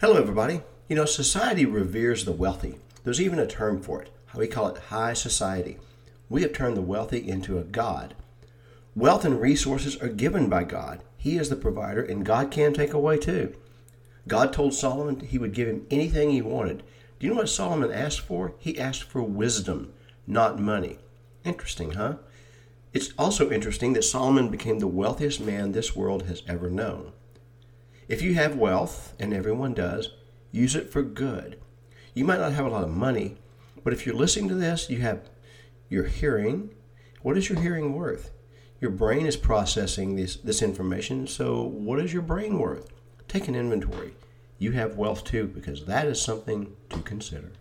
Hello, everybody. You know, society reveres the wealthy. There's even a term for it. We call it high society. We have turned the wealthy into a god. Wealth and resources are given by God. He is the provider, and God can take away too. God told Solomon he would give him anything he wanted. Do you know what Solomon asked for? He asked for wisdom, not money. Interesting, huh? It's also interesting that Solomon became the wealthiest man this world has ever known. If you have wealth, and everyone does, use it for good. You might not have a lot of money, but if you're listening to this, you have your hearing. What is your hearing worth? Your brain is processing this, this information, so what is your brain worth? Take an inventory. You have wealth too, because that is something to consider.